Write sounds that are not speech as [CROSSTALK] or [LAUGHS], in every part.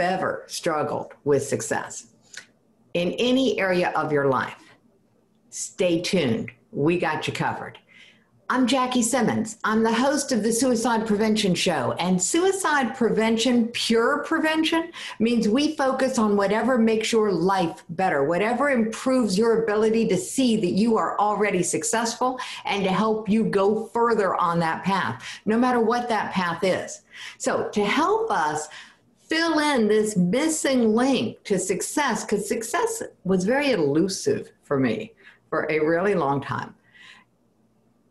you've ever struggled with success in any area of your life, stay tuned. We got you covered. I'm Jackie Simmons. I'm the host of the Suicide Prevention Show. And suicide prevention, pure prevention, means we focus on whatever makes your life better, whatever improves your ability to see that you are already successful and to help you go further on that path, no matter what that path is. So, to help us fill in this missing link to success, because success was very elusive for me for a really long time.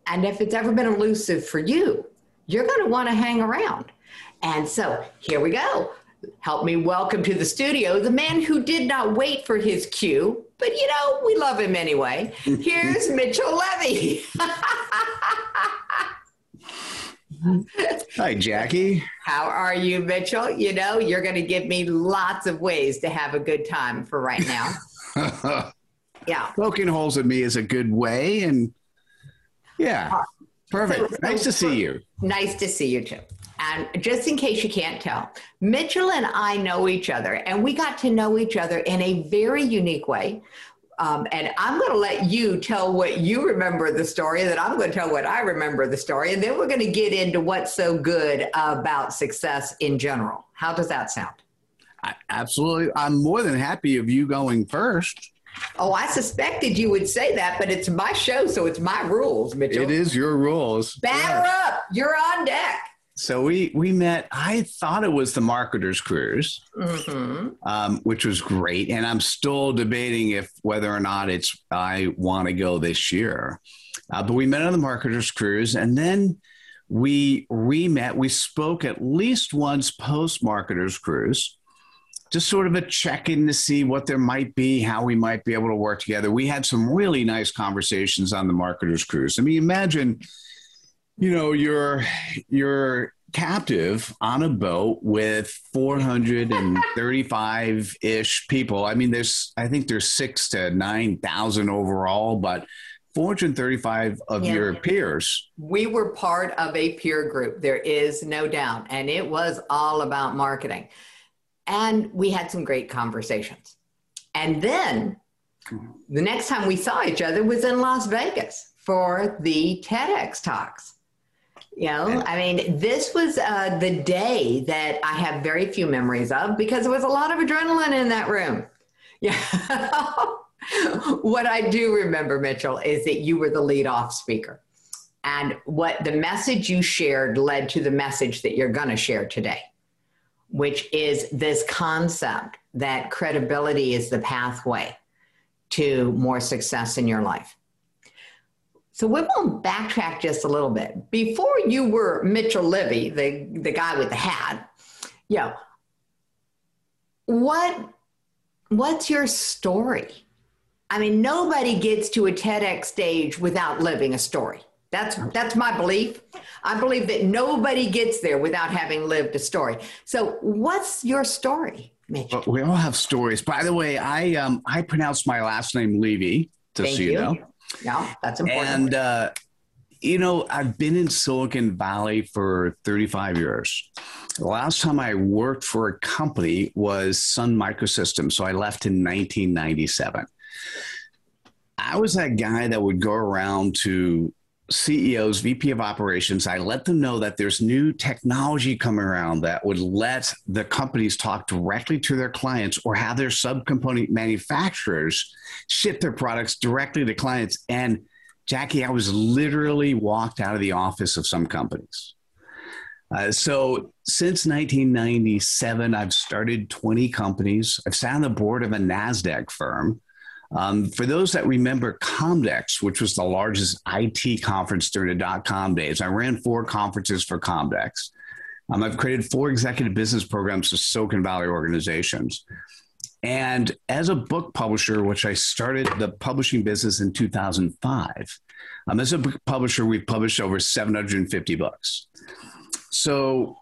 And if it's ever been elusive for you, you're going to want to hang around. And so here we go. Help me welcome to the studio the man who did not wait for his cue, but you know, we love him anyway. [LAUGHS] Here's Mitchell Levy. [LAUGHS] [LAUGHS] Hi, Jackie. How are you, Mitchell? You know, you're going to give me lots of ways to have a good time for right now. [LAUGHS] yeah. Poking holes at me is a good way. And yeah, uh, perfect. So, nice to see you. Nice to see you too. And just in case you can't tell, Mitchell and I know each other, and we got to know each other in a very unique way. Um, and I'm going to let you tell what you remember the story, and then I'm going to tell what I remember the story, and then we're going to get into what's so good about success in general. How does that sound? I, absolutely. I'm more than happy of you going first. Oh, I suspected you would say that, but it's my show, so it's my rules, Mitchell. It is your rules. Batter up. You're on deck. So we we met. I thought it was the marketers cruise, mm-hmm. um, which was great, and I'm still debating if whether or not it's I want to go this year. Uh, but we met on the marketers cruise, and then we re met. We spoke at least once post marketers cruise just sort of a check in to see what there might be, how we might be able to work together. We had some really nice conversations on the marketers cruise. I mean, imagine, you know, you're you're captive on a boat with 435 ish people. I mean, there's I think there's six to nine thousand overall, but 435 of yeah. your peers. We were part of a peer group. There is no doubt, and it was all about marketing and we had some great conversations. And then the next time we saw each other was in Las Vegas for the TEDx talks. You know, I mean, this was uh, the day that I have very few memories of because there was a lot of adrenaline in that room. [LAUGHS] Yeah. what I do remember, Mitchell, is that you were the lead off speaker. And what the message you shared led to the message that you're going to share today which is this concept that credibility is the pathway to more success in your life. So we will backtrack just a little bit. Before you were Mitchell Levy, the, the guy with the hat, you know, what what's your story? I mean, nobody gets to a TEDx stage without living a story. That's that's my belief. I believe that nobody gets there without having lived a story. So, what's your story, Mitch? Well, we all have stories. By the way, I um I pronounce my last name Levy, just so you, you know. Yeah, that's important. And uh, you know, I've been in Silicon Valley for 35 years. The last time I worked for a company was Sun Microsystems, so I left in 1997. I was that guy that would go around to CEOs, VP of operations, I let them know that there's new technology coming around that would let the companies talk directly to their clients or have their subcomponent manufacturers ship their products directly to clients. And Jackie, I was literally walked out of the office of some companies. Uh, so since 1997, I've started 20 companies. I've sat on the board of a NASDAQ firm. Um, for those that remember Comdex, which was the largest IT conference during the dot com days, I ran four conferences for Comdex. Um, I've created four executive business programs for Silicon Valley organizations. And as a book publisher, which I started the publishing business in 2005, um, as a book publisher, we've published over 750 books. So,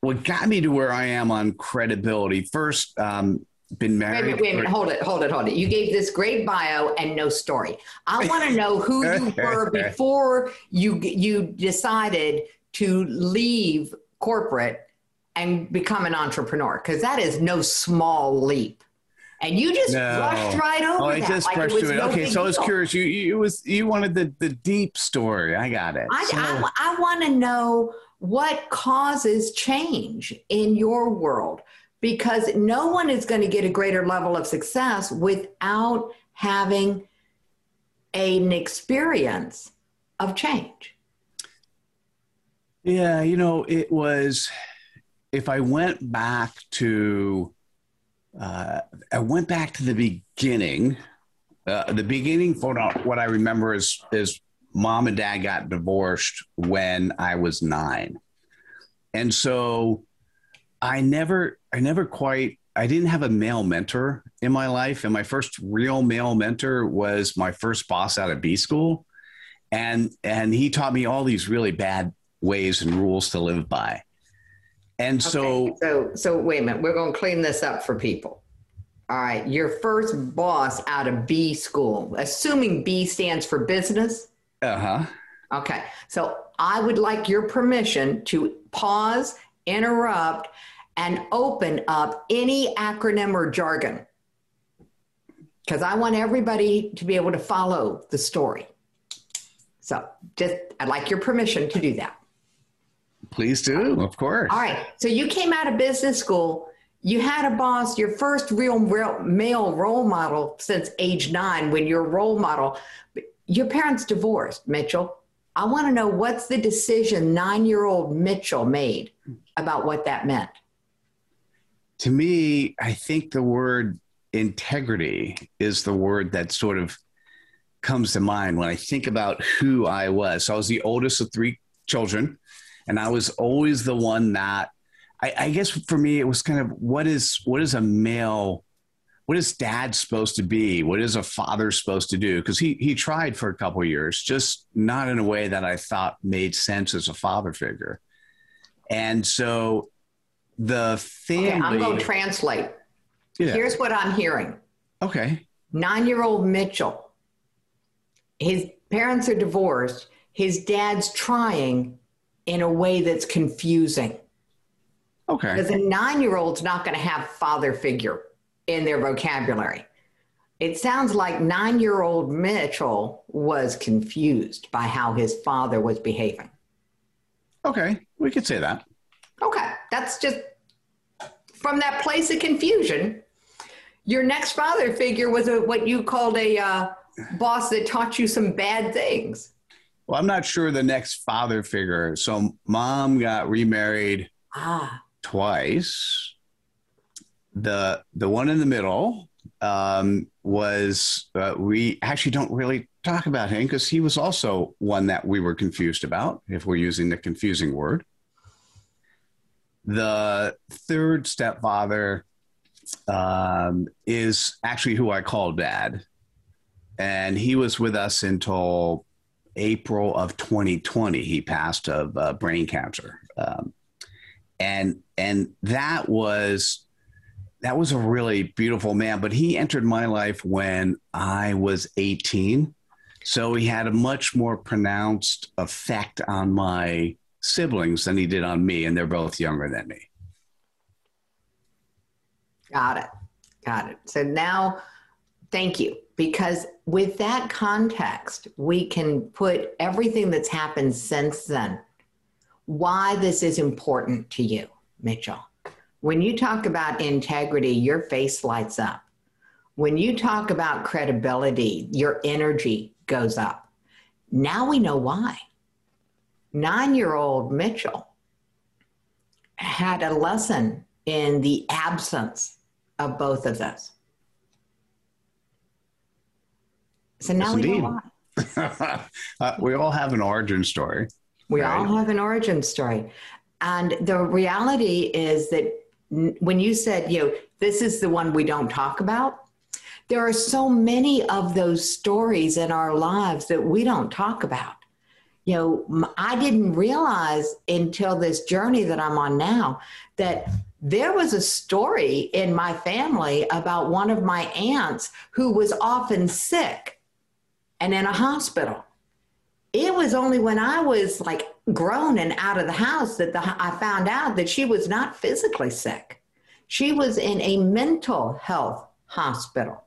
what got me to where I am on credibility, first, um, been married. Wait, wait, wait, wait, hold it, hold it, hold it. You gave this great bio and no story. I want to know who you [LAUGHS] were before you you decided to leave corporate and become an entrepreneur? Because that is no small leap. And you just No. rushed right oh, over Oh, I that. just like brushed it was through it. no Okay, so I was curious. You, you was you wanted the the deep story. I got it. I, So- I, I want to know what causes change in your world because no one is going to get a greater level of success without having an experience of change. Yeah, you know, it was if I went back to uh, I went back to the beginning. Uh, the beginning for what I remember is is mom and dad got divorced when I was nine, and so I never I never quite I didn't have a male mentor in my life, and my first real male mentor was my first boss out of B school, and and he taught me all these really bad ways and rules to live by. And so, Okay, so so wait a minute, we're going to clean this up for people. All right, your first boss out of B school, assuming B stands for business. uh huh. Okay, so I would like your permission to pause, interrupt, and open up any acronym or jargon. Because I want everybody to be able to follow the story. So just, I'd like your permission to do that. Please do, of course. All right, so you came out of business school. You had a boss, your first real, real male role model since age nine, when your role model, your parents divorced, Mitchell. I want to know what's the decision nine year old Mitchell made about what that meant. To me, I think the word integrity is the word that sort of comes to mind when I think about who I was. So I was the oldest of three children, and I was always the one that I, I guess for me it was kind of what is what is a male what is dad supposed to be? What is a father supposed to do? Because he he tried for a couple years, just not in a way that I thought made sense as a father figure. And so the family. Okay, I'm going to translate. yeah. Here's what I'm hearing okay. nine year old Mitchell, his parents are divorced, his dad's trying in a way that's confusing. Okay. Because a nine year old's not going to have father figure in their vocabulary. It sounds like nine year old Mitchell was confused by how his father was behaving. Okay. We could say that. Okay, that's just from that place of confusion. Your next father figure was a, what you called a uh, boss that taught you some bad things. Well, I'm not sure the next father figure. So mom got remarried Ah, twice. The the one in the middle um, was uh, we actually don't really talk about him because he was also one that we were confused about, if we're using the confusing word. The third stepfather um, is actually who I call dad, and he was with us until April of 2020. He passed of uh, brain cancer. Um, and and that was that was a really beautiful man but he entered my life when i was 18 so he had a much more pronounced effect on my siblings than he did on me and they're both younger than me got it. Got it. So now, thank you. Because with that context, we can put everything that's happened since then, why this is important to you, Mitchell. When you talk about integrity, your face lights up. When you talk about credibility, your energy goes up. Now we know why. Nine year old Mitchell had a lesson in the absence of both of those. So now Yes, we indeed. know why. [LAUGHS] uh, we all have an origin story We Right. all have an origin story. And the reality is that n- when you said, you know, this is the one we don't talk about, there are so many of those stories in our lives that we don't talk about. You know, I didn't realize until this journey that I'm on now that there was a story in my family about one of my aunts who was often sick and in a hospital it was only when I was like grown and out of the house that the, I found out that she was not physically sick. She was in a mental health hospital.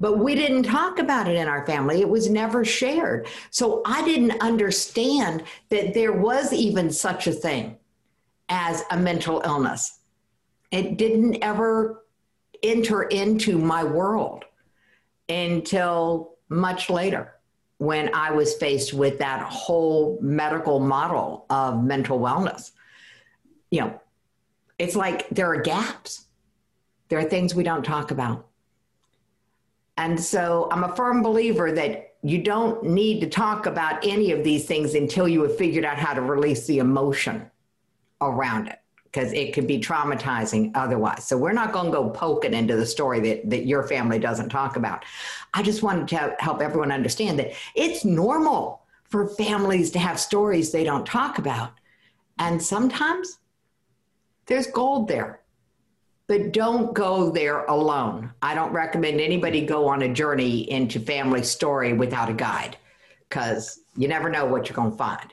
But we didn't talk about it in our family. It was never shared. So I didn't understand that there was even such a thing as a mental illness. It didn't ever enter into my world until much later when I was faced with that whole medical model of mental wellness. You know, it's like there are gaps, there are things we don't talk about. And so I'm a firm believer that you don't need to talk about any of these things until you have figured out how to release the emotion around it because it could be traumatizing otherwise. So we're not going to go poking into the story that, that your family doesn't talk about. I just wanted to help everyone understand that it's normal for families to have stories they don't talk about. And sometimes there's gold there. But don't go there alone. I don't recommend anybody go on a journey into family story without a guide because you never know what you're going to find.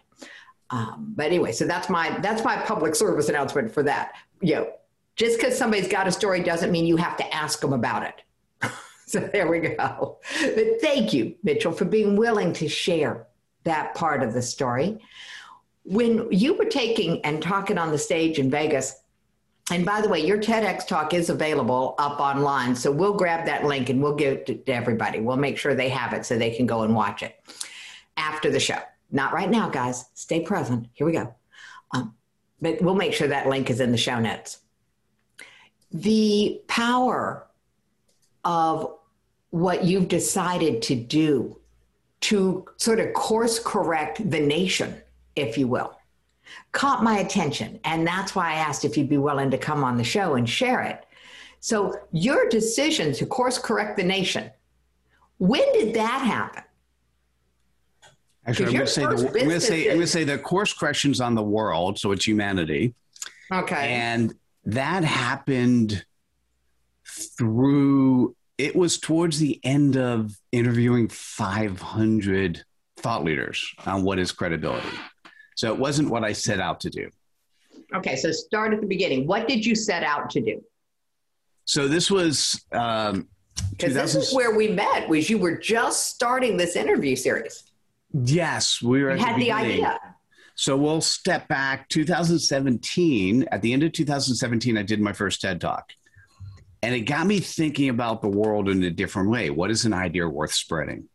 Um, but anyway, so that's my that's my public service announcement for that. You know, just because somebody's got a story doesn't mean you have to ask them about it. [LAUGHS] so there we go. But thank you, Mitchell, for being willing to share that part of the story. When you were taking and talking on the stage in Vegas, and by the way, your TEDx talk is available up online. So we'll grab that link and we'll give it to everybody. We'll make sure they have it so they can go and watch it after the show. Not right now, guys. Stay present. Here we go. Um, but we'll make sure that link is in the show notes. The power of what you've decided to do to sort of course correct the nation, if you will, caught my attention. And that's why I asked if you'd be willing to come on the show and share it. So, your decision to course correct the nation, when did that happen? Actually, I'm going to say the, I'm going to say I'm going to say the course corrections on the world, so it's humanity. Okay. And that happened through it was towards the end of interviewing 500 thought leaders on what is credibility. So it wasn't what I set out to do. Okay, so start at the beginning. What did you set out to do? So this was um, because this is where we met. Was you were just starting this interview series? Yes, we were. had the, the idea. So we'll step back. 2017, at the end of 2017, I did my first TED Talk. And it got me thinking about the world in a different way. What is an idea worth spreading?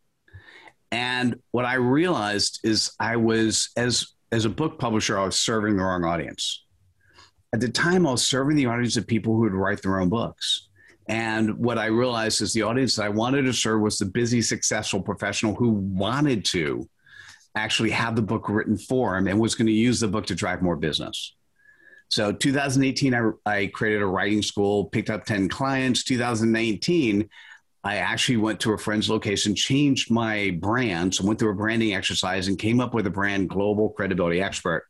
And what I realized is I was, as, as a book publisher, I was serving the wrong audience. At the time, I was serving the audience of people who would write their own books. And what I realized is the audience that I wanted to serve was the busy, successful professional who wanted to actually have the book written for him and was going to use the book to drive more business. So 2018, I, I created a writing school, picked up 10 clients. 2019, I actually went to a friend's location, changed my brand, so went through a branding exercise and came up with a brand global credibility expert.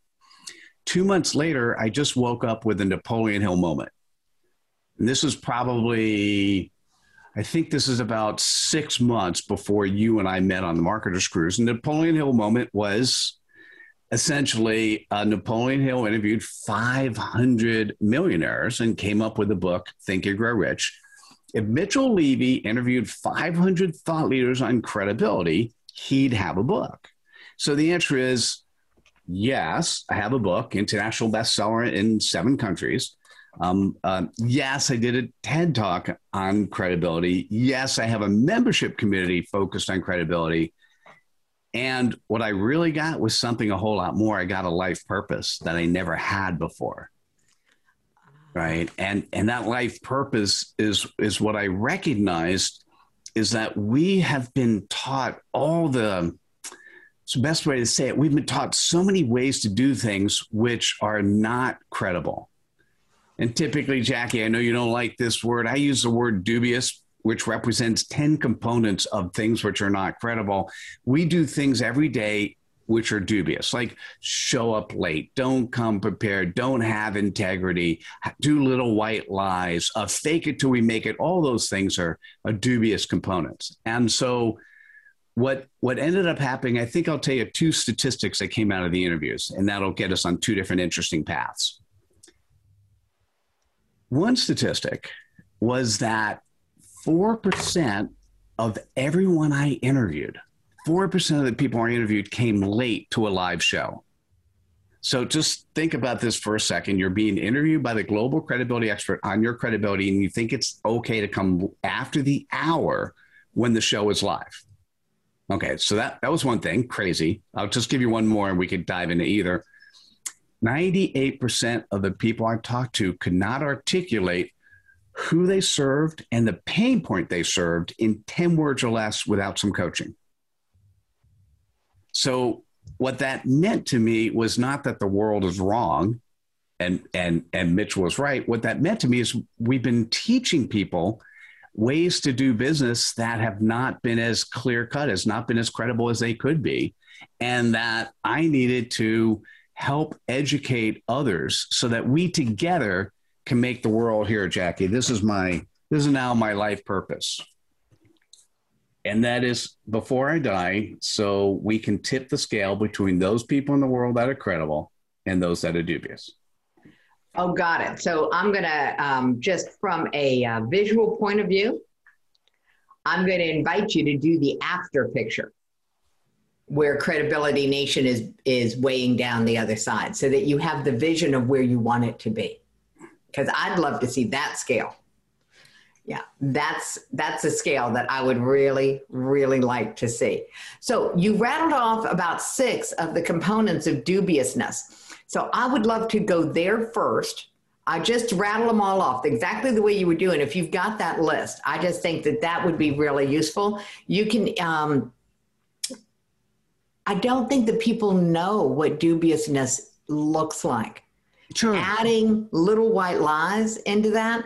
Two months later, I just woke up with a Napoleon Hill moment. And this is probably, I think this is about six months before you and I met on the Marketers Cruise. And Napoleon Hill moment was essentially uh, Napoleon Hill interviewed 500 millionaires and came up with the book Think and Grow Rich. If Mitchell Levy interviewed 500 thought leaders on credibility, he'd have a book. So the answer is yes, I have a book, international bestseller in seven countries. Um, uh, yes, I did a TED talk on credibility. Yes, I have a membership community focused on credibility. And what I really got was something a whole lot more. I got a life purpose that I never had before. Right. And and that life purpose is is what I recognized is that we have been taught all the it's the best way to say it. We've been taught so many ways to do things which are not credible. And typically, Jackie, I know you don't like this word. I use the word dubious which represents 10 components of things which are not credible. We do things every day which are dubious, like show up late, don't come prepared, don't have integrity, do little white lies, uh, fake it till we make it. All those things are, are dubious components. And so what what ended up happening, I think I'll tell you two statistics that came out of the interviews, and that'll get us on two different interesting paths. One statistic was that 4% of everyone I interviewed, 4% of the people I interviewed came late to a live show. So just think about this for a second. You're being interviewed by the global credibility expert on your credibility, and you think it's okay to come after the hour when the show is live. Okay, so that, that was one thing, crazy. I'll just give you one more and we could dive into either. 98% of the people I've talked to could not articulate who they served and the pain point they served in 10 words or less without some coaching. So, what that meant to me was not that the world is wrong and, and, and Mitch was right. What that meant to me is we've been teaching people ways to do business that have not been as clear cut, has not been as credible as they could be. And that I needed to help educate others so that we together can make the world here, Jackie. This is my this is now my life purpose. And that is before I die, so we can tip the scale between those people in the world that are credible and those that are dubious. Oh, got it. So I'm going to um, just from a uh, visual point of view, I'm going to invite you to do the after picture where credibility nation is is weighing down the other side so that you have the vision of where you want it to be because i'd love to see that scale yeah that's that's a scale that i would really really like to see so you rattled off about six of the components of dubiousness so I would love to go there first. I just rattle them all off exactly the way you were doing. If you've got that list, I just think that that would be really useful. You can, um, I don't think that people know what dubiousness looks like. Sure. Adding little white lies into that,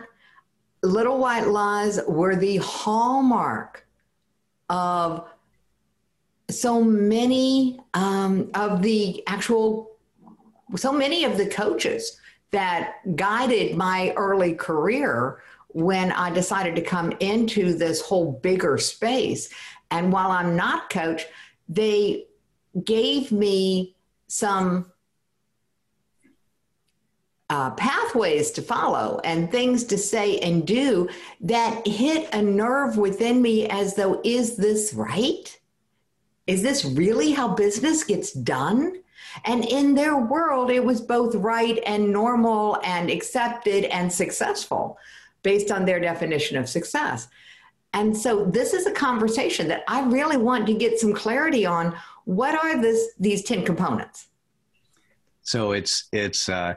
little white lies were the hallmark of so many um, of the actual so many of the coaches that guided my early career when I decided to come into this whole bigger space. And while I'm not coach, they gave me some uh, pathways to follow and things to say and do that hit a nerve within me as though, is this right? Is this really how business gets done? And in their world, it was both right and normal and accepted and successful based on their definition of success. And so this is a conversation that I really want to get some clarity on. What are this, these 10 components? So it's, it's, uh,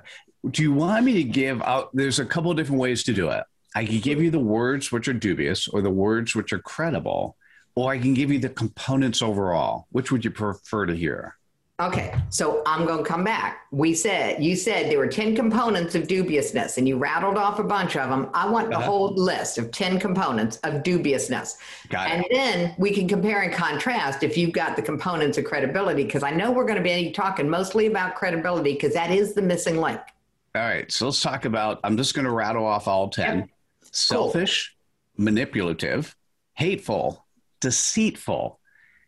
do you want me to give out? There's a couple of different ways to do it. I can give you the words which are dubious or the words which are credible, or I can give you the components overall. Which would you prefer to hear? Okay, so I'm going to come back. We said, you said there were 10 components of dubiousness and you rattled off a bunch of them. I want uh-huh. the whole list of 10 components of dubiousness. Got and it. then we can compare and contrast if you've got the components of credibility, because I know we're going to be talking mostly about credibility because that is the missing link. All right, so let's talk about, I'm just going to rattle off all 10 yep. selfish, cool. manipulative, hateful, deceitful,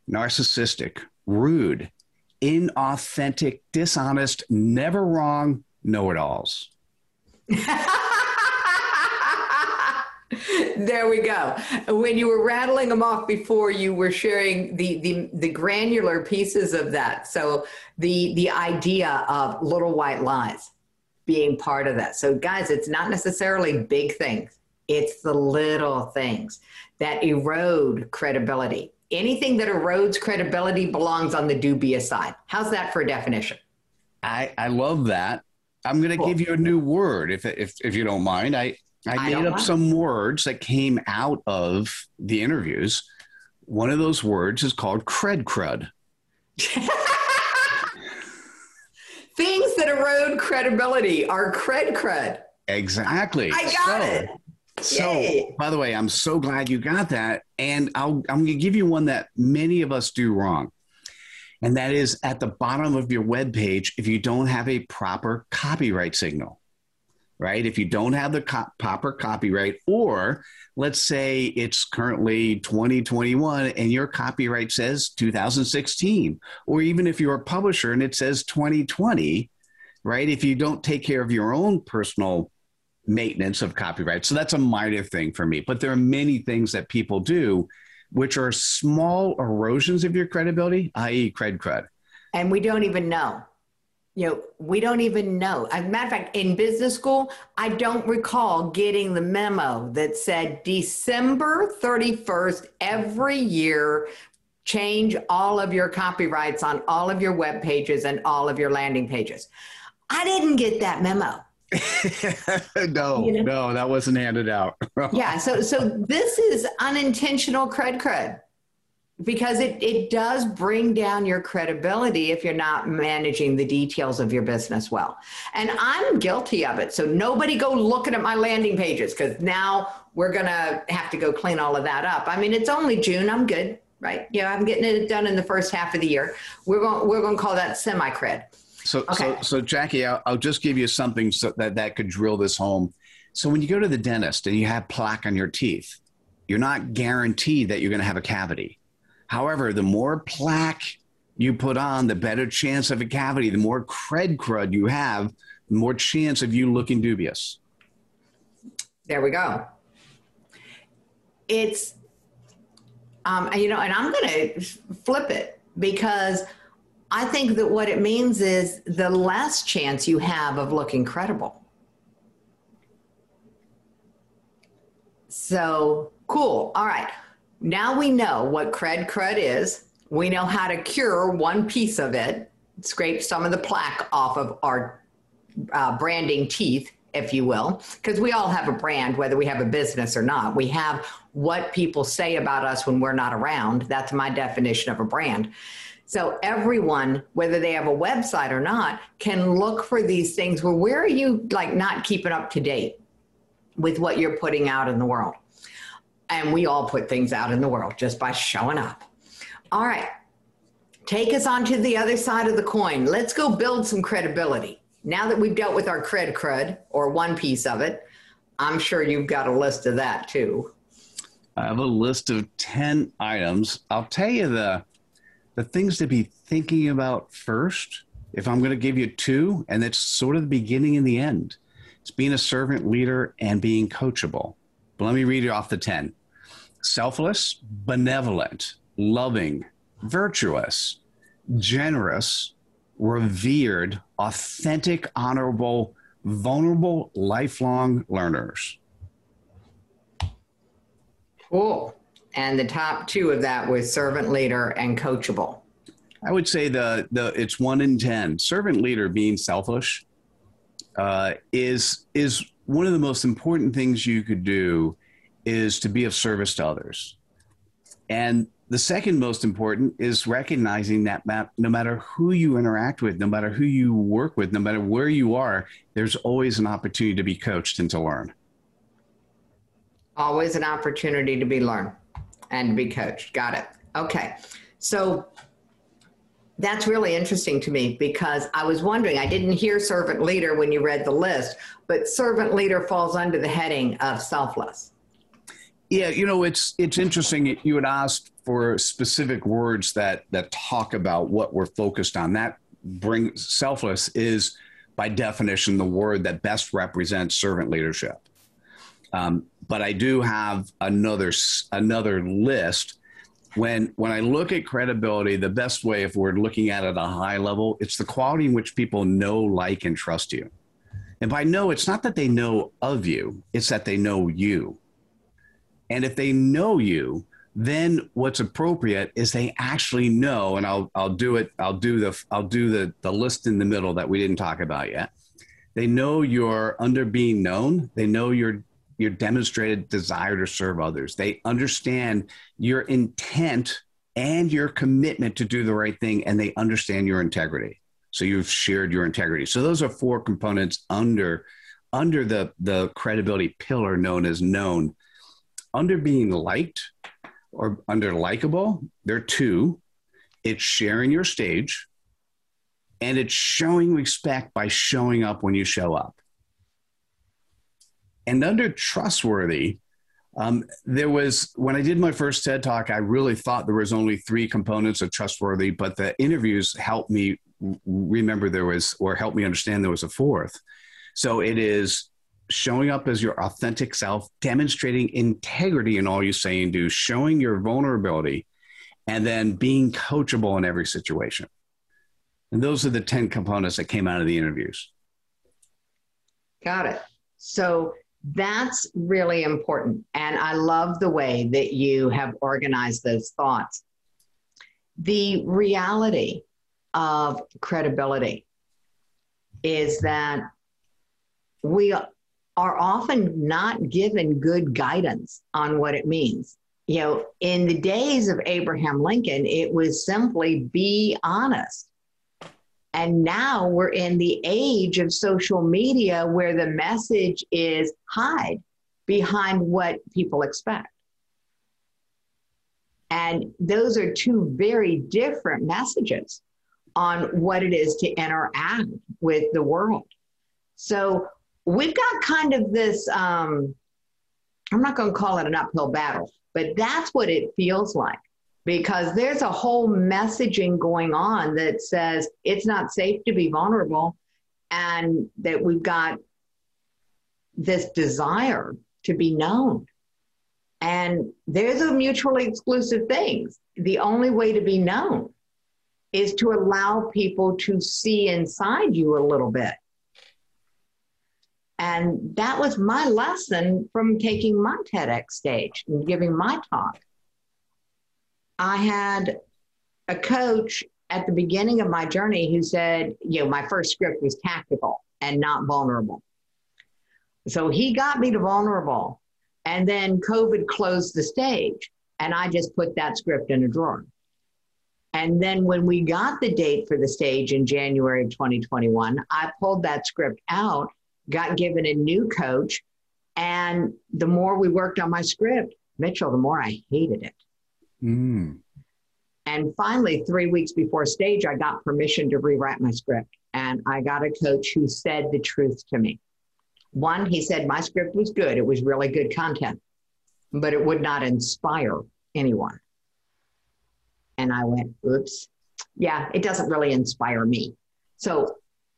narcissistic, rude inauthentic, dishonest, never wrong know it alls. [LAUGHS] there we go. When you were rattling them off before, you were sharing the, the, the granular pieces of that. So the the idea of little white lies being part of that. So guys, it's not necessarily big things. It's the little things that erode credibility anything that erodes credibility belongs on the dubious side. How's that for a definition? I, I love that. I'm going to cool. give you a new word if, if, if you don't mind. I, I, I made up mind. some words that came out of the interviews. One of those words is called cred crud. [LAUGHS] Things that erode credibility are cred crud. Exactly. I got so, it. So, Yay. by the way, I'm so glad you got that. And I'll, I'm going to give you one that many of us do wrong. And that is at the bottom of your web page if you don't have a proper copyright signal. Right? If you don't have the proper copyright, or let's say it's currently 2021 and your copyright says 2016, or even if you're a publisher and it says 2020, right? If you don't take care of your own personal maintenance of copyright. So that's a minor thing for me. But there are many things that people do which are small erosions of your credibility, i.e., cred crud. And we don't even know. You know, we don't even know. As a matter of fact, in business school, I don't recall getting the memo that said December 31st every year, change all of your copyrights on all of your web pages and all of your landing pages. I didn't get that memo. [LAUGHS] no, you know? no, that wasn't handed out. [LAUGHS] yeah, so so this is unintentional cred cred because it, it does bring down your credibility if you're not managing the details of your business well. And I'm guilty of it. So nobody go looking at my landing pages because now we're gonna have to go clean all of that up. I mean, it's only June. I'm good, right? Yeah, I'm getting it done in the first half of the year. We're going we're going to call that semi cred. So, okay. so, so Jackie, I'll, I'll, just give you something so that, that could drill this home. So when you go to the dentist and you have plaque on your teeth, you're not guaranteed that you're going to have a cavity. However, the more plaque you put on, the better chance of a cavity. The more cred crud you have, the more chance of you looking dubious. There we go. It's, um, you know, and I'm going to flip it because – I think that what it means is the less chance you have of looking credible. So cool. All right. Now we know what cred crud is. We know how to cure one piece of it, scrape some of the plaque off of our uh, branding teeth, if you will, because we all have a brand, whether we have a business or not. We have what people say about us when we're not around. That's my definition of a brand. So everyone, whether they have a website or not, can look for these things. Well, where are you like not keeping up to date with what you're putting out in the world? And we all put things out in the world just by showing up. All right. Take us on to the other side of the coin. Let's go build some credibility. Now that we've dealt with our cred crud or one piece of it, I'm sure you've got a list of that too. I have a list of 10 items. I'll tell you the the things to be thinking about first, if I'm going to give you two, and it's sort of the beginning and the end, it's being a servant leader and being coachable. But let me read it off the 10 selfless, benevolent, loving, virtuous, generous, revered, authentic, honorable, vulnerable, lifelong learners. Cool. And the top two of that was servant leader and coachable. I would say the the it's one in ten. Servant leader being selfish uh, is is one of the most important things you could do is to be of service to others. And the second most important is recognizing that no matter who you interact with, no matter who you work with, no matter where you are, there's always an opportunity to be coached and to learn. Always an opportunity to be learned and to be coached. Got it. Okay. So that's really interesting to me because I was wondering, I didn't hear servant leader when you read the list, but servant leader falls under the heading of selfless. Yeah, you know, it's it's interesting. You had asked for specific words that that talk about what we're focused on. That bring selfless is by definition the word that best represents servant leadership. Um, but I do have another another list. When when I look at credibility, the best way, if we're looking at it at a high level, it's the quality in which people know, like, and trust you. And by know, it's not that they know of you; it's that they know you. And if they know you, then what's appropriate is they actually know and I'll I'll do it I'll do the I'll do the the list in the middle that we didn't talk about yet. They know you're under being known. They know you're your demonstrated desire to serve others. They understand your intent and your commitment to do the right thing, and they understand your integrity. So you've shared your integrity. So those are four components under under the the credibility pillar known as known. Under being liked or under likable, there are two. It's sharing your stage, and it's showing respect by showing up when you show up. And under trustworthy, um, there was when I did my first TED talk, I really thought there was only three components of trustworthy, but the interviews helped me remember there was, or helped me understand there was a fourth. So it is showing up as your authentic self, demonstrating integrity in all you say and do, showing your vulnerability, and then being coachable in every situation. And those are the 10 components that came out of the interviews. Got it. So that's really important. And I love the way that you have organized those thoughts. The reality of credibility is that we are often not given good guidance on what it means. You know, in the days of Abraham Lincoln, it was simply be honest. And now we're in the age of social media where the message is hide behind what people expect. And those are two very different messages on what it is to interact with the world. So we've got kind of this, um, I'm not going to call it an uphill battle, but that's what it feels like because there's a whole messaging going on that says it's not safe to be vulnerable and that we've got this desire to be known. And there's a mutually exclusive things. The only way to be known is to allow people to see inside you a little bit. And that was my lesson from taking my TEDx stage and giving my talk. I had a coach at the beginning of my journey who said, you know, my first script was tactical and not vulnerable. So he got me to vulnerable. And then COVID closed the stage, and I just put that script in a drawer. And then when we got the date for the stage in January of 2021, I pulled that script out, got given a new coach. And the more we worked on my script, Mitchell, the more I hated it. Mm. And finally, three weeks before stage, I got permission to rewrite my script. And I got a coach who said the truth to me. One, he said my script was good, it was really good content, but it would not inspire anyone. And I went, oops, yeah, it doesn't really inspire me. So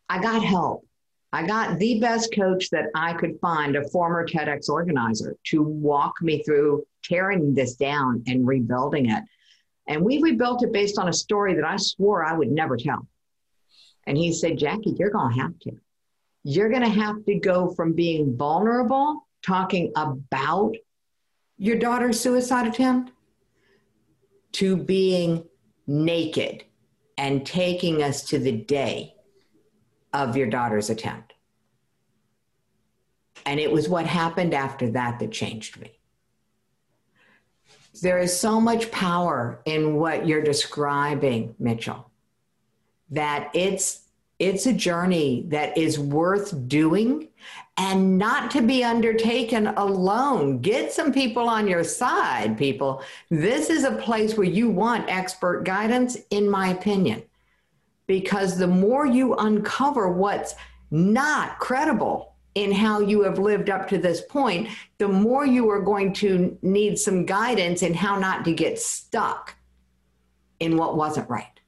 I got help. I got the best coach that I could find, a former TEDx organizer, to walk me through tearing this down and rebuilding it. And we rebuilt it based on a story that I swore I would never tell. And he said, Jackie, you're going to have to. You're going to have to go from being vulnerable, talking about your daughter's suicide attempt, to being naked and taking us to the day of your daughter's attempt. And it was what happened after that that changed me. There is so much power in what you're describing, Mitchell, that it's it's a journey that is worth doing and not to be undertaken alone. Get some people on your side, people. This is a place where you want expert guidance, in my opinion, because the more you uncover what's not credible in how you have lived up to this point, the more you are going to need some guidance in how not to get stuck in what wasn't right.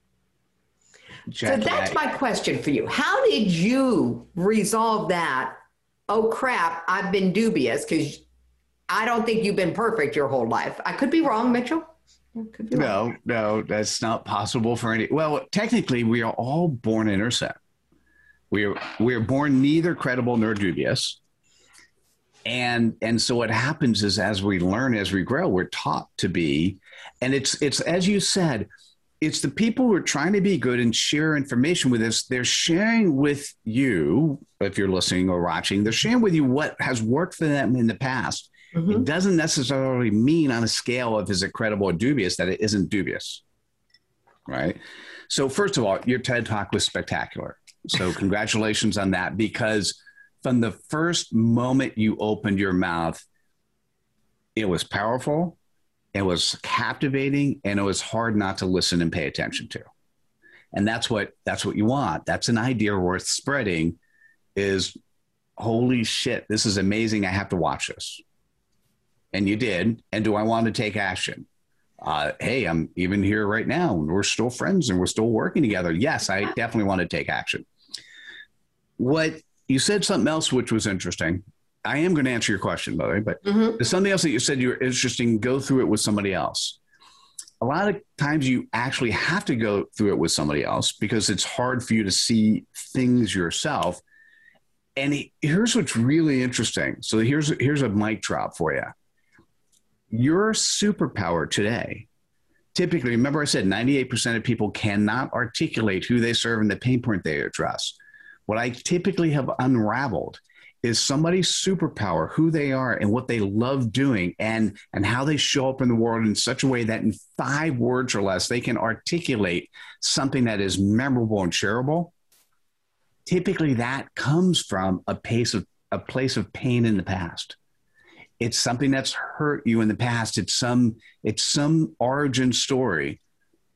So that's my question for you. How did you resolve that? Oh crap, I've been dubious because I don't think you've been perfect your whole life. I could be wrong, Mitchell. No, no, that's not possible for any. Well, technically, we are all born innocent. We are we are born neither credible nor dubious. And and so what happens is as we learn, as we grow, we're taught to be, and it's it's as you said, it's the people who are trying to be good and share information with us. They're sharing with you, if you're listening or watching, they're sharing with you what has worked for them in the past. Mm-hmm. It doesn't necessarily mean on a scale of is it credible or dubious that it isn't dubious. Right. So, first of all, your TED talk was spectacular. So, [LAUGHS] congratulations on that because from the first moment you opened your mouth, it was powerful it was captivating and it was hard not to listen and pay attention to. And that's what that's what you want. That's an idea worth spreading is holy shit, this is amazing. I have to watch this. And you did. And do I want to take action? Uh, hey, I'm even here right now. We're still friends and we're still working together. Yes, I definitely want to take action. What you said something else which was interesting. I am going to answer your question, by the way, but mm-hmm. there's something else that you said you were interesting. Go through it with somebody else. A lot of times you actually have to go through it with somebody else because it's hard for you to see things yourself. And here's what's really interesting. So here's here's a mic drop for you. Your superpower today. Typically, remember I said 98% of people cannot articulate who they serve and the pain point they address. What I typically have unraveled is somebody's superpower, who they are and what they love doing and and how they show up in the world in such a way that in 5 words or less they can articulate something that is memorable and shareable. Typically that comes from a pace of a place of pain in the past. It's something that's hurt you in the past. It's some it's some origin story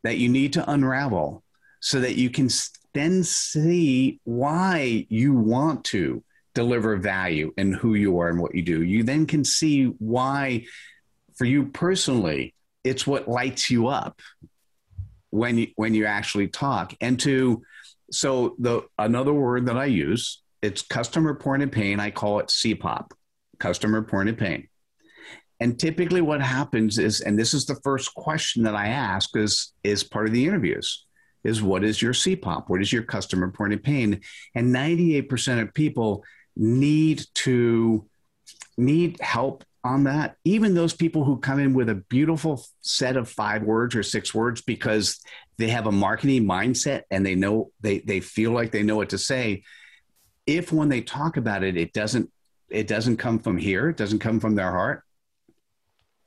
that you need to unravel so that you can then see why you want to deliver value in who you are and what you do. You then can see why, for you personally, it's what lights you up when you when you actually talk. And to so the another word that I use, it's customer point of pain. I call it CPOP, customer point of pain. And typically what happens is, and this is the first question that I ask is, is part of the interviews is what is your CPOP? What is your customer point of pain? And 98% of people need to need help on that. Even those people who come in with a beautiful set of five words or six words because they have a marketing mindset and they know they they feel like they know what to say. If when they talk about it, it doesn't it doesn't come from here, it doesn't come from their heart,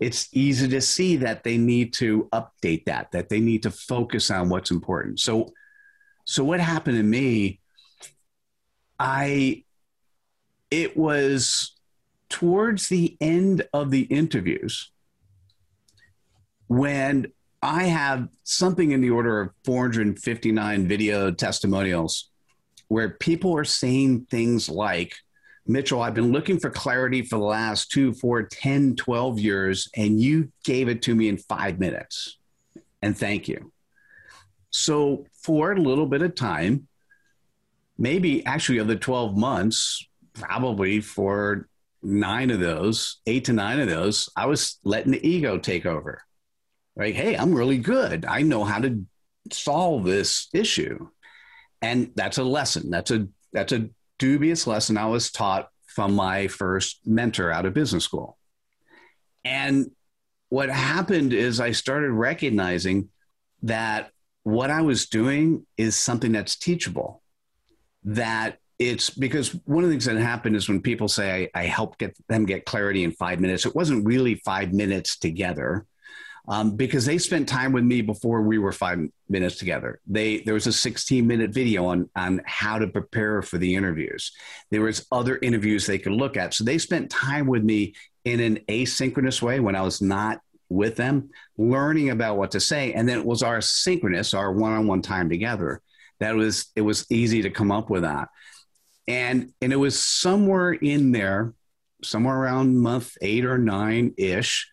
it's easy to see that they need to update that, that they need to focus on what's important. So, so what happened to me? I, it was towards the end of the interviews when I have something in the order of 459 video testimonials where people are saying things like, Mitchell, I've been looking for clarity for the last two, four, 10, 12 years, and you gave it to me in five minutes. And thank you. So, for a little bit of time, maybe actually of the 12 months, probably for nine of those, eight to nine of those, I was letting the ego take over. Like, hey, I'm really good. I know how to solve this issue. And that's a lesson. That's a that's a dubious lesson I was taught from my first mentor out of business school. And what happened is I started recognizing that what I was doing is something that's teachable. That it's because one of the things that happened is when people say I, I helped get them get clarity in five minutes, it wasn't really five minutes together um, because they spent time with me before we were five minutes together. They there was a 16 minute video on on how to prepare for the interviews. There was other interviews they could look at, so they spent time with me in an asynchronous way when I was not with them, learning about what to say, and then it was our synchronous, our one on one time together. That was it was easy to come up with that, and and it was somewhere in there, somewhere around month eight or nine ish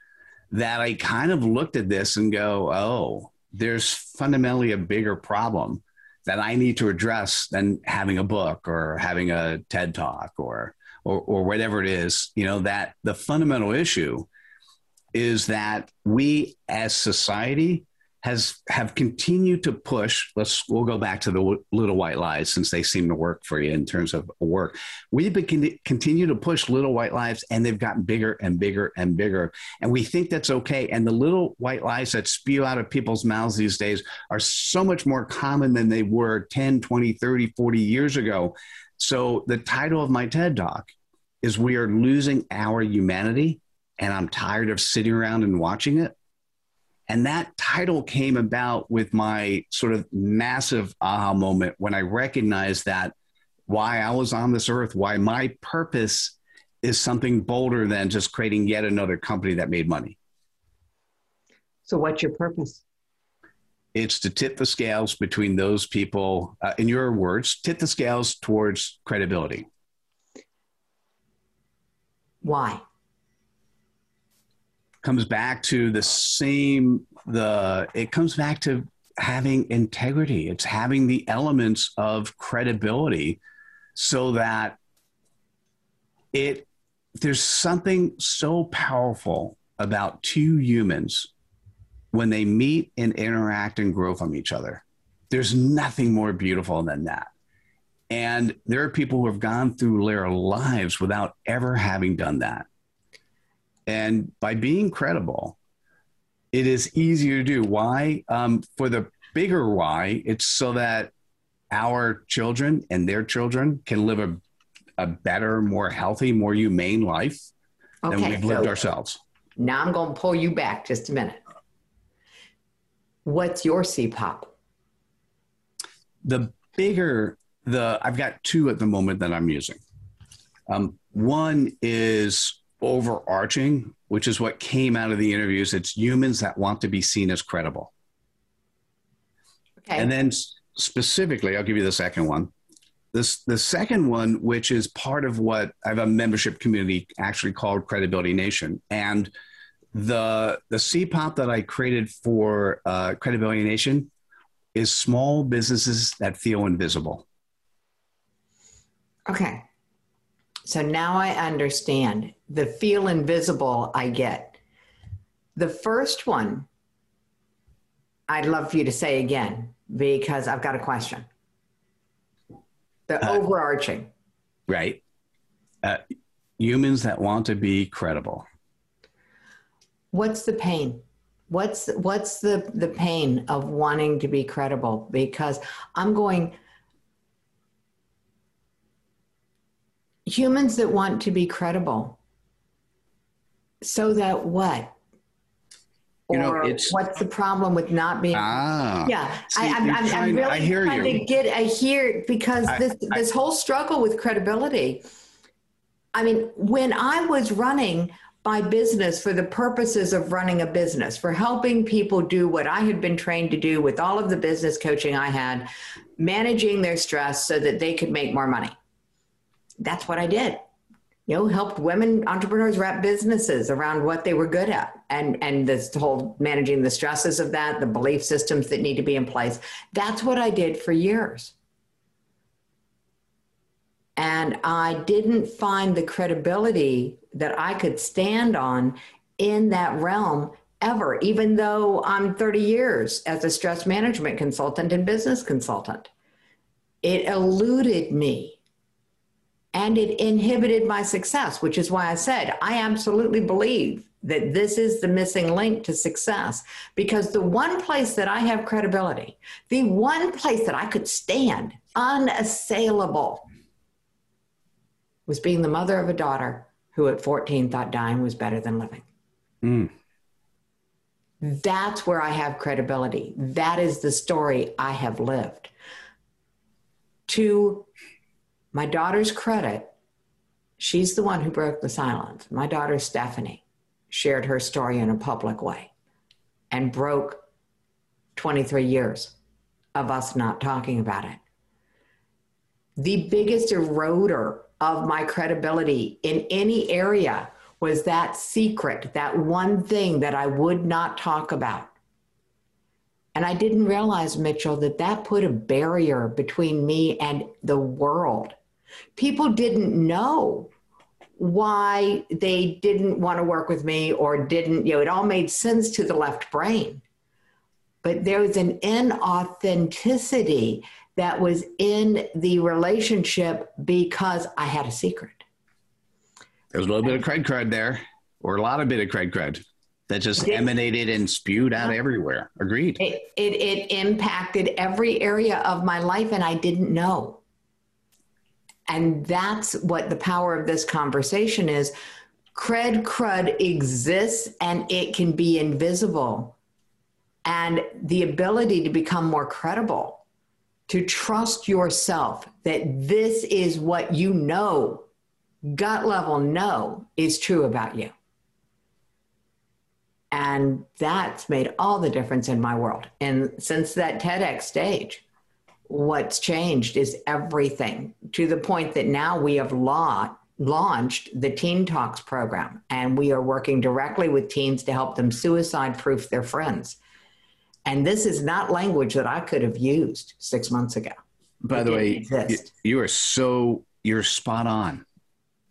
that I kind of looked at this and go, oh, there's fundamentally a bigger problem that I need to address than having a book or having a TED talk or, or, or whatever it is. You know, that the fundamental issue is that we as society has have continued to push let's we'll go back to the little white lies since they seem to work for you in terms of work. We've been con- continue to push little white lies and they've gotten bigger and bigger and bigger. And we think that's okay. And the little white lies that spew out of people's mouths these days are so much more common than they were 10 20 30 40 years ago. So the title of my ted talk is we are losing our humanity and i'm tired of sitting around and watching it and that title came about with my sort of massive aha moment when I recognized that why I was on this earth, why my purpose is something bolder than just creating yet another company that made money. So, what's your purpose? It's to tip the scales between those people, uh, in your words, tip the scales towards credibility. Why? Comes back to the same, the, it comes back to having integrity. It's having the elements of credibility so that it, there's something so powerful about two humans when they meet and interact and grow from each other. There's nothing more beautiful than that. And there are people who have gone through their lives without ever having done that. And by being credible, it is easier to do. Why? Um, for the bigger why, it's so that our children and their children can live a, a better, more healthy, more humane life okay, than we've lived so ourselves. Now I'm going to pull you back just a minute. What's your CPOP? The bigger the I've got two at the moment that I'm using. Um, one is overarching, which is what came out of the interviews. It's humans that want to be seen as credible. Okay. And then specifically, I'll give you the second one. This the second one, which is part of what I have a membership community actually called Credibility Nation, and the the CPOP that I created for uh, Credibility Nation is small businesses that feel invisible. Okay. So now I understand the feel invisible I get. The first one, I'd love for you to say again because I've got a question. The uh, overarching. Right. Uh, humans that want to be credible. What's the pain? What's what's the the pain of wanting to be credible? Because I'm going humans that want to be credible so that what or you know, it's, what's the problem with not being? Ah, yeah, see, I, am I'm, I'm really I hear trying you. to get a hear because I, this I, this whole struggle with credibility. I mean, when I was running my business for the purposes of running a business, for helping people do what I had been trained to do with all of the business coaching I had, managing their stress so that they could make more money that's what I did. You know, helped women entrepreneurs wrap businesses around what they were good at and and this whole managing the stresses of that, the belief systems that need to be in place. That's what I did for years. And I didn't find the credibility that I could stand on in that realm ever, even though I'm 30 years as a stress management consultant and business consultant. It eluded me and it inhibited my success, which is why I said I absolutely believe that this is the missing link to success because the one place that I have credibility, the one place that I could stand unassailable was being the mother of a daughter who at 14 thought dying was better than living. Mm. That's where I have credibility. That is the story I have lived. To my daughter's credit, she's the one who broke the silence. My daughter, Stephanie, shared her story in a public way and broke 23 years of us not talking about it. The biggest eroder of my credibility in any area was that secret, that one thing that I would not talk about. And I didn't realize, Mitchell, that that put a barrier between me and the world. People didn't know why they didn't want to work with me or didn't, you know, it all made sense to the left brain. But there was an inauthenticity that was in the relationship because I had a secret. There was a little bit of cred cred there, or a lot of bit of cred cred that just emanated and spewed out everywhere. Agreed. It, it, it impacted every area of my life, and I didn't know. And that's what the power of this conversation is. Cred crud exists and it can be invisible. And the ability to become more credible, to trust yourself that this is what you know, gut level know is true about you. And that's made all the difference in my world. And since that TEDx stage, what's changed is everything to the point that now we have law launched the Teen Talks program, and we are working directly with teens to help them suicide proof their friends. And this is not language that I could have used six months ago. By It the way, you, you are so you're spot on.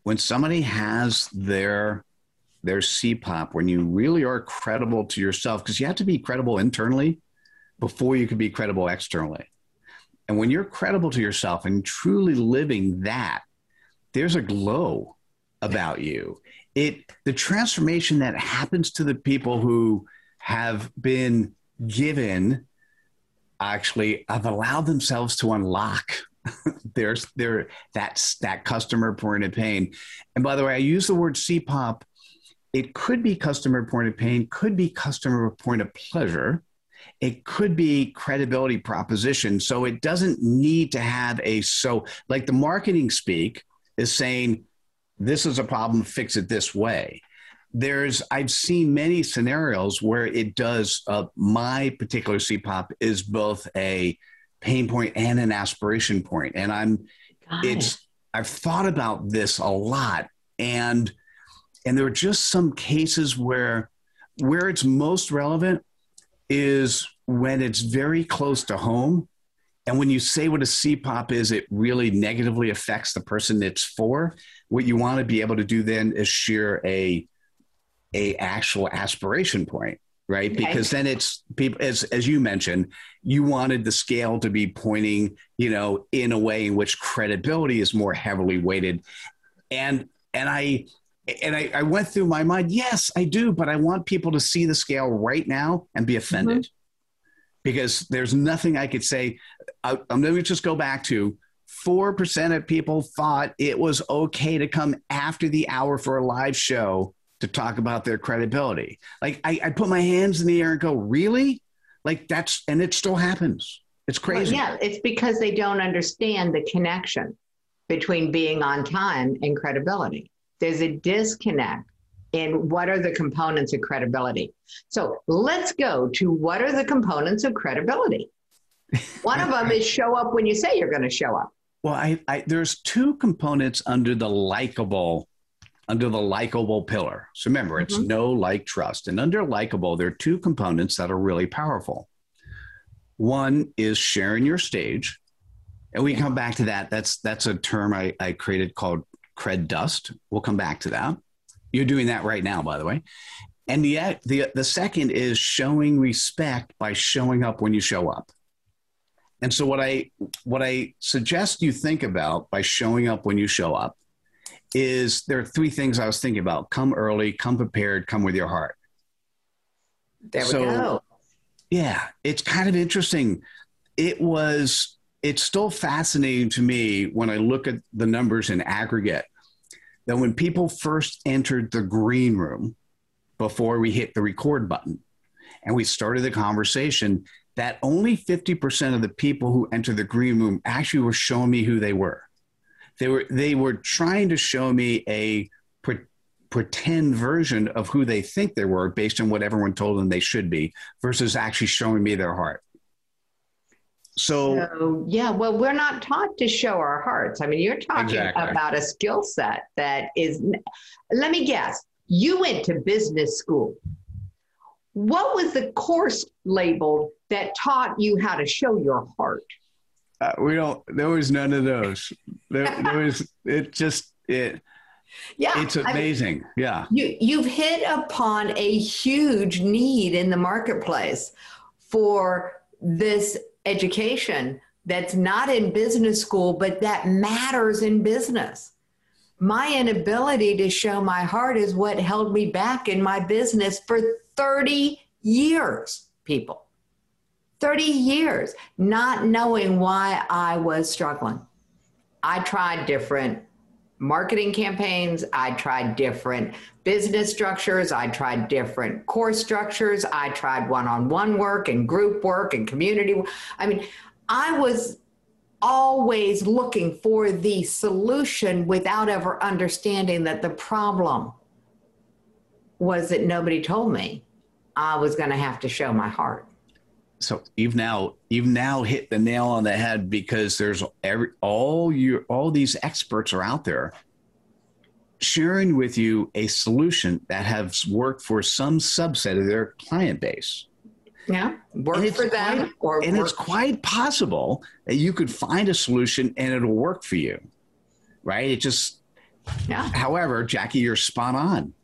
When somebody has their their CPOP, when you really are credible to yourself, because you have to be credible internally before you can be credible externally. And when you're credible to yourself and truly living that, there's a glow about you. It the transformation that happens to the people who have been given actually have allowed themselves to unlock there's [LAUGHS] their that's that customer point of pain. And by the way, I use the word CPOP. It could be customer point of pain, could be customer point of pleasure. It could be credibility proposition. So it doesn't need to have a so like the marketing speak is saying this is a problem, fix it this way. There's I've seen many scenarios where it does. Uh, my particular CPOP is both a pain point and an aspiration point, and I'm Got it's it. I've thought about this a lot and and there are just some cases where where it's most relevant is when it's very close to home and when you say what a CPOP is it really negatively affects the person it's for. What you want to be able to do then is share a a actual aspiration point right? Okay. because then it's people as as you mentioned you wanted the scale to be pointing you know in a way in which credibility is more heavily weighted. And and i and I, I went through my mind yes i do but i want people to see the scale right now and be offended. Mm-hmm. Because there's nothing i could say. I, i'm going to just go back to 4% of people thought it was okay to come after the hour for a live show to talk about their credibility. Like I, I put my hands in the air and go really? Like that's and it still happens. It's Well, crazy. yeah, it's because they don't understand the connection between being on time and credibility. There's a disconnect in what are the components of credibility. So let's go to what are the components of credibility. One of them is show up when you say you're going to show up. Well, I, I there's two components under the likable under the likable pillar. So remember, it's Mhm. no like trust. And under likable, there are two components that are really powerful. One is sharing your stage. And we come back to that. That's that's a term I, I created called cred dust. We'll come back to that. You're doing that right now, by the way. And the the the second is showing respect by showing up when you show up. And so what I what I suggest you think about by showing up when you show up is there are three things I was thinking about. Come early, come prepared, come with your heart. There we So- go. Yeah, it's kind of interesting. It was it's still fascinating to me when I look at the numbers in aggregate that when people first entered the green room before we hit the record button and we started the conversation that only 50% of the people who entered the green room actually were showing me who they were. They were they were trying to show me a pre- pretend version of who they think they were based on what everyone told them they should be versus actually showing me their heart. So So, yeah, well, we're not taught to show our hearts. I mean, you're talking Exactly. about a skill set that is, let me guess, you went to business school. What was the course labeled that taught you how to show your heart? uh, we don't. There was none of those. There, there [LAUGHS] was. It just. It. Yeah, It's I mean, amazing. Yeah. you, you've hit upon a huge need in the marketplace for this education that's not in business school, but that matters in business. My inability to show my heart is what held me back in my business for 30 years, people. 30 years, not knowing why I was struggling. I tried different marketing campaigns. I tried different business structures. I tried different course structures. I tried one on one work and group work and community. wo- I mean, I was always looking for the solution without ever understanding that the problem was that nobody told me I was going to have to show my heart. So you've now you've now hit the nail on the head because there's every all your all these experts are out there sharing with you a solution that has worked for some subset of their client base. Yeah, work for them, quite, or and it's quite possible that you could find a solution and it'll work for you, right? It just, yeah. However, Jackie, you're spot on.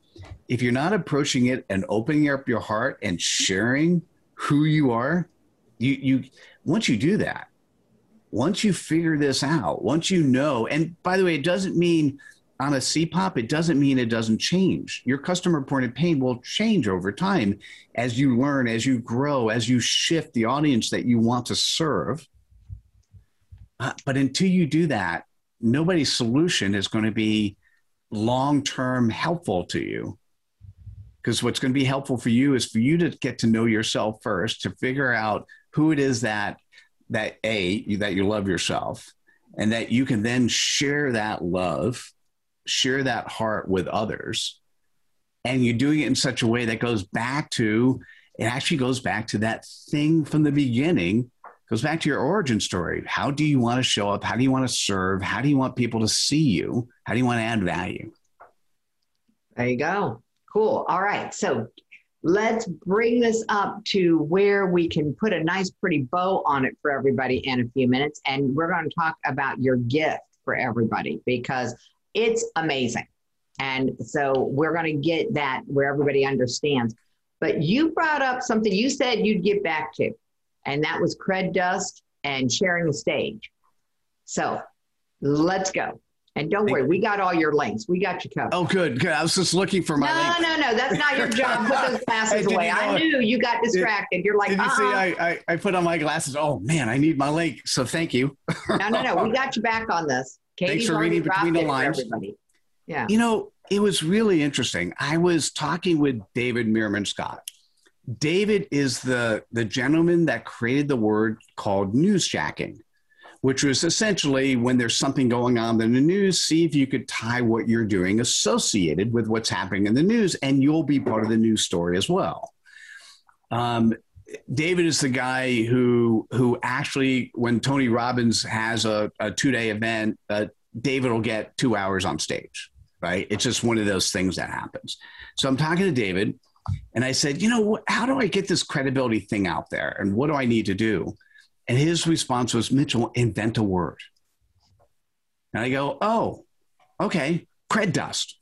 If you're not approaching it and opening up your heart and sharing who you are, you you once you do that, once you figure this out, once you know, and by the way, it doesn't mean on a CPOP, it doesn't mean it doesn't change. Your customer reported pain will change over time as you learn, as you grow, as you shift the audience that you want to serve. Uh, but until you do that, nobody's solution is going to be long term helpful to you. Because what's going to be helpful for you is for you to get to know yourself first, to figure out who it is that that a that you love yourself, and that you can then share that love share that heart with others and you're doing it in such a way that goes back to it actually goes back to that thing from the beginning goes back to your origin story. How do you want to show up? How do you want to serve? How do you want people to see you? How do you want to add value? There you go cool all right so let's bring this up to where we can put a nice pretty bow on it for everybody in a few minutes and we're going to talk about your gift for everybody because it's amazing. And so we're going to get that where everybody understands. But you brought up something you said you'd get back to, and that was cred dust and sharing the stage. So let's go. And don't worry, we got all your links. We got you covered. Oh, good, good. I was just looking for my. No, no, no. That's not your job. Put those [LAUGHS] glasses away. I knew you got distracted. You're like, did you uh-uh. see? Uh-huh. I, I, I put on my glasses. Oh man, I need my link. So thank you. no, no, no. We got you back on this. Katie's Thanks for reading between the lines. Everybody. Yeah. You know, it was really interesting. I was talking with David Meerman Scott. David is the the gentleman that created the word called newsjacking, which was essentially when there's something going on in the news, see if you could tie what you're doing associated with what's happening in the news, and you'll be part of the news story as well. Um, David is the guy who who actually, when Tony Robbins has a, a two day event, uh, David will get two hours on stage. Right? It's just one of those things that happens. So I'm talking to David, and I said, you know, how do I get this credibility thing out there, and what do I need to do? And his response was, Mitchell, invent a word. And I go, oh, okay, cred dust.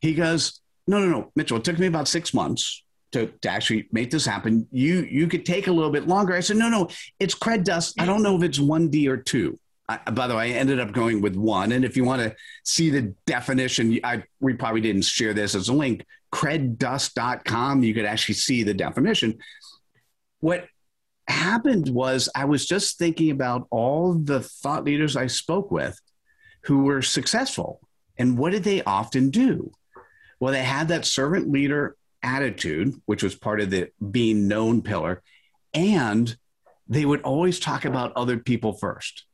He goes, no, no, no, Mitchell. It took me about six months to, to actually make this happen. You you could take a little bit longer. I said, no, no, it's cred dust. I don't know if it's one D or two. I, by the way, I ended up going with one. And if you want to see the definition, I we probably didn't share this as a link. Creddust.com. You could actually see the definition. What happened was I was just thinking about all the thought leaders I spoke with who were successful. And what did they often do? Well, they had that servant leader attitude, which was part of the being known pillar, and they would always talk about other people first.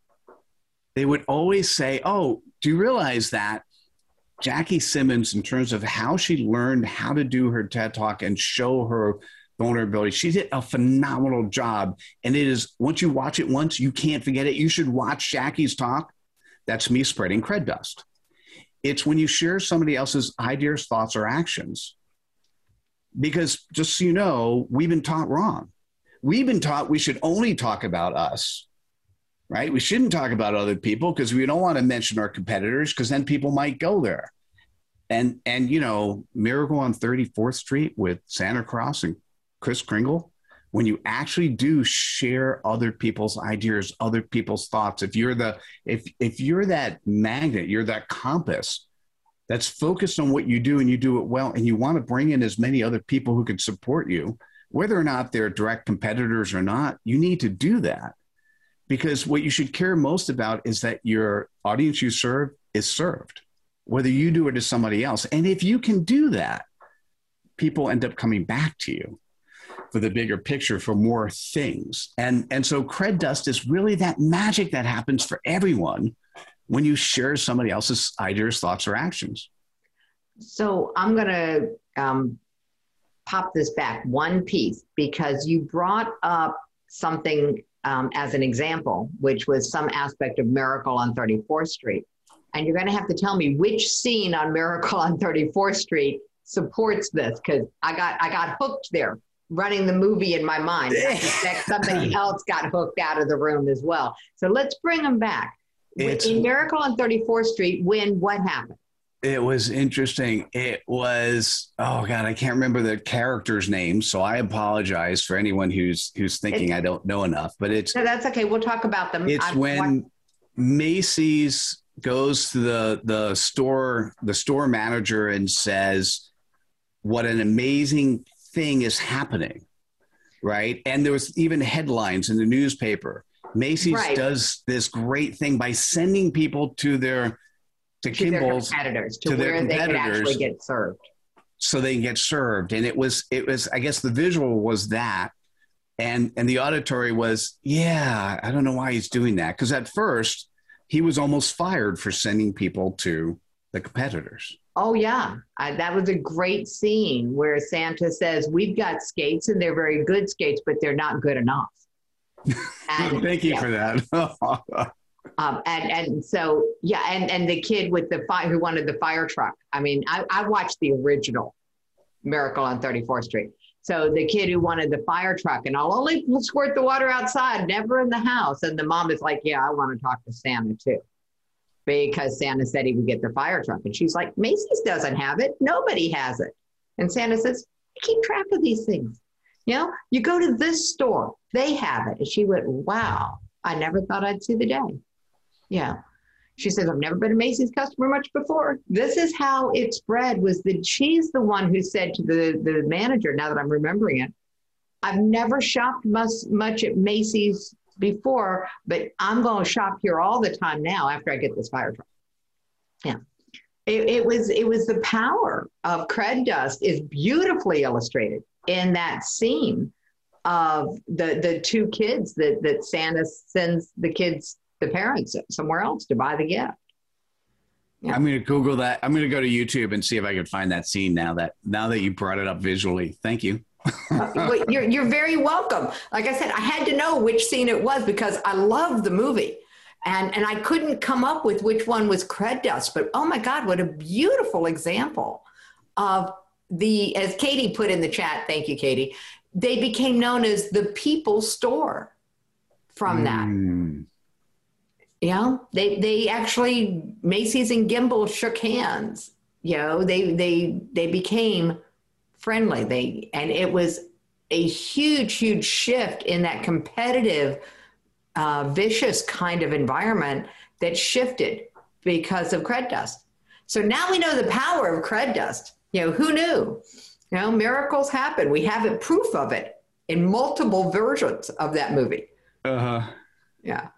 They would always say, Oh, do you realize that Jackie Simmons, in terms of how she learned how to do her TED talk and show her vulnerability, she did a phenomenal job. And it is, once you watch it once, you can't forget it. You should watch Jackie's talk. That's me spreading cred dust. It's when you share somebody else's ideas, thoughts, or actions because just so you know, we've been taught wrong. We've been taught we should only talk about us, right? We shouldn't talk about other people because we don't want to mention our competitors because then people might go there. And and you know, Miracle on 34th Street with Santa Claus and Kris Kringle, when you actually do share other people's ideas, other people's thoughts, if you're the if if you're that magnet, you're that compass that's focused on what you do and you do it well, and you want to bring in as many other people who can support you, whether or not they're direct competitors or not, you need to do that. Because what you should care most about is that your audience you serve is served, whether you do it as somebody else. And if you can do that, people end up coming back to you for the bigger picture for more things. And, and so cred dust is really that magic that happens for everyone when you share somebody else's ideas, thoughts, or actions. So I'm going to um, pop this back one piece because you brought up something um, as an example, which was some aspect of Miracle on 34th Street. and you're going to have to tell me which scene on Miracle on 34th Street supports this because I got I got hooked there running the movie in my mind. [LAUGHS] Suspect somebody else got hooked out of the room as well. So let's bring them back. It's, in Miracle on 34th Street, when what happened? It was interesting. It was oh god, I can't remember the character's name, so I apologize for anyone who's who's thinking it's, I don't know enough. But it's no, that's okay. We'll talk about them. It's I've when Macy's goes to the the store the store manager and says, "What an amazing thing is happening!" Right, and there was even headlines in the newspaper Macy's right. does this great thing by sending people to their to, to Gimbels their competitors to, to where they can actually get served. So they can get served. And it was it was I guess the visual was that. And and the auditory was, yeah, I don't know why he's doing that. Because at first he was almost fired for sending people to the competitors. Oh yeah, I, that was a great scene where Santa says, "We've got skates, and they're very good skates, but they're not good enough." And, [LAUGHS] Thank you yeah. for that. [LAUGHS] um, and and so yeah, and and the kid with the fire who wanted the fire truck. I mean, I, I watched the original Miracle on 34th Street. So the kid who wanted the fire truck, and I'll only squirt the water outside, never in the house. And the mom is like, "Yeah, I want to talk to Santa too." Because Santa said he would get the fire truck. And she's like, Macy's doesn't have it. Nobody has it. And Santa says, keep track of these things. You know, you go to this store, they have it. And she went, Wow, I never thought I'd see the day. Yeah. She says, I've never been a Macy's customer much before. This is how it spread was that she's the one who said to the, the manager, now that I'm remembering it, I've never shopped much, much at Macy's before, but I'm going to shop here all the time now after I get this fire truck. Yeah. It, it was it was the power of cred dust is beautifully illustrated in that scene of the the two kids that that Santa sends the kids the parents somewhere else to buy the gift. Yeah. I'm going to Google that. I'm going to go to YouTube and see if I can find that scene now that now that you brought it up visually. Thank you. [LAUGHS] uh, you're you're very welcome. Like I said, I had to know which scene it was because I love the movie. And, and I couldn't come up with which one was cred dust, but oh my God, what a beautiful example of the as Katie put in the chat, thank you, Katie. They became known as the people store from that. Mm. Yeah, they they actually Macy's and Gimbels shook hands. You know, they they they became friendly. They and it was a huge, huge shift in that competitive, uh, vicious kind of environment that shifted because of cred dust. So now we know the power of cred dust. You know, who knew? You know, miracles happen. We have it, proof of it in multiple versions of that movie. Uh huh. Yeah.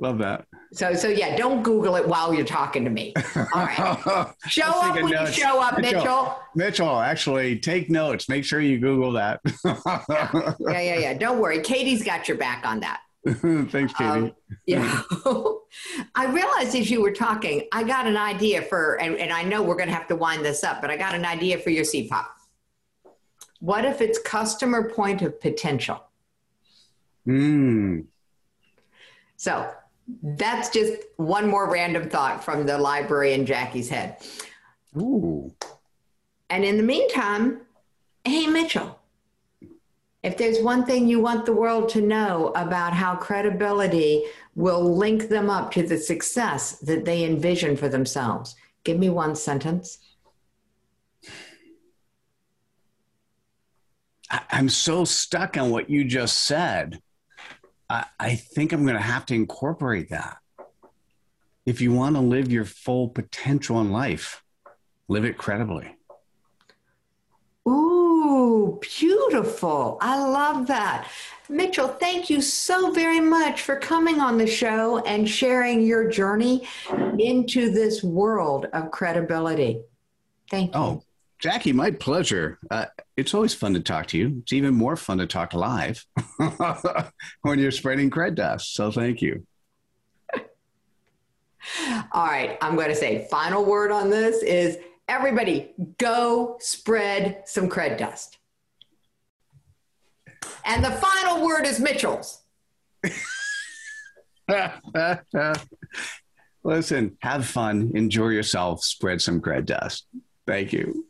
Love that. So, so yeah, don't Google it while you're talking to me. All right. [LAUGHS] show up when notes. you show up, Mitchell, Mitchell. Mitchell, actually, take notes. Make sure you Google that. yeah, yeah, yeah. Don't worry. Katie's got your back on that. [LAUGHS] Thanks, Katie. Um, yeah. [LAUGHS] I realized as you were talking, I got an idea for, and, and I know we're going to have to wind this up, but I got an idea for your CPOP. What if it's customer point of potential? Hmm. So that's just one more random thought from the library in Jackie's head. Ooh. And in the meantime, hey, Mitchell, if there's one thing you want the world to know about how credibility will link them up to the success that they envision for themselves, give me one sentence. I'm so stuck on what you just said. I, I think I'm going to have to incorporate that. If you want to live your full potential in life, live it credibly. Ooh, beautiful. I love that. Mitchell, thank you so very much for coming on the show and sharing your journey into this world of credibility. Thank you. Oh, Jackie, my pleasure. Uh, it's always fun to talk to you. It's even more fun to talk live [LAUGHS] when you're spreading cred dust. So thank you. [LAUGHS] All right, I'm going to say final word on this is everybody go spread some cred dust. And the final word is Mitchell's. [LAUGHS] Listen, have fun, enjoy yourself, spread some cred dust. Thank you.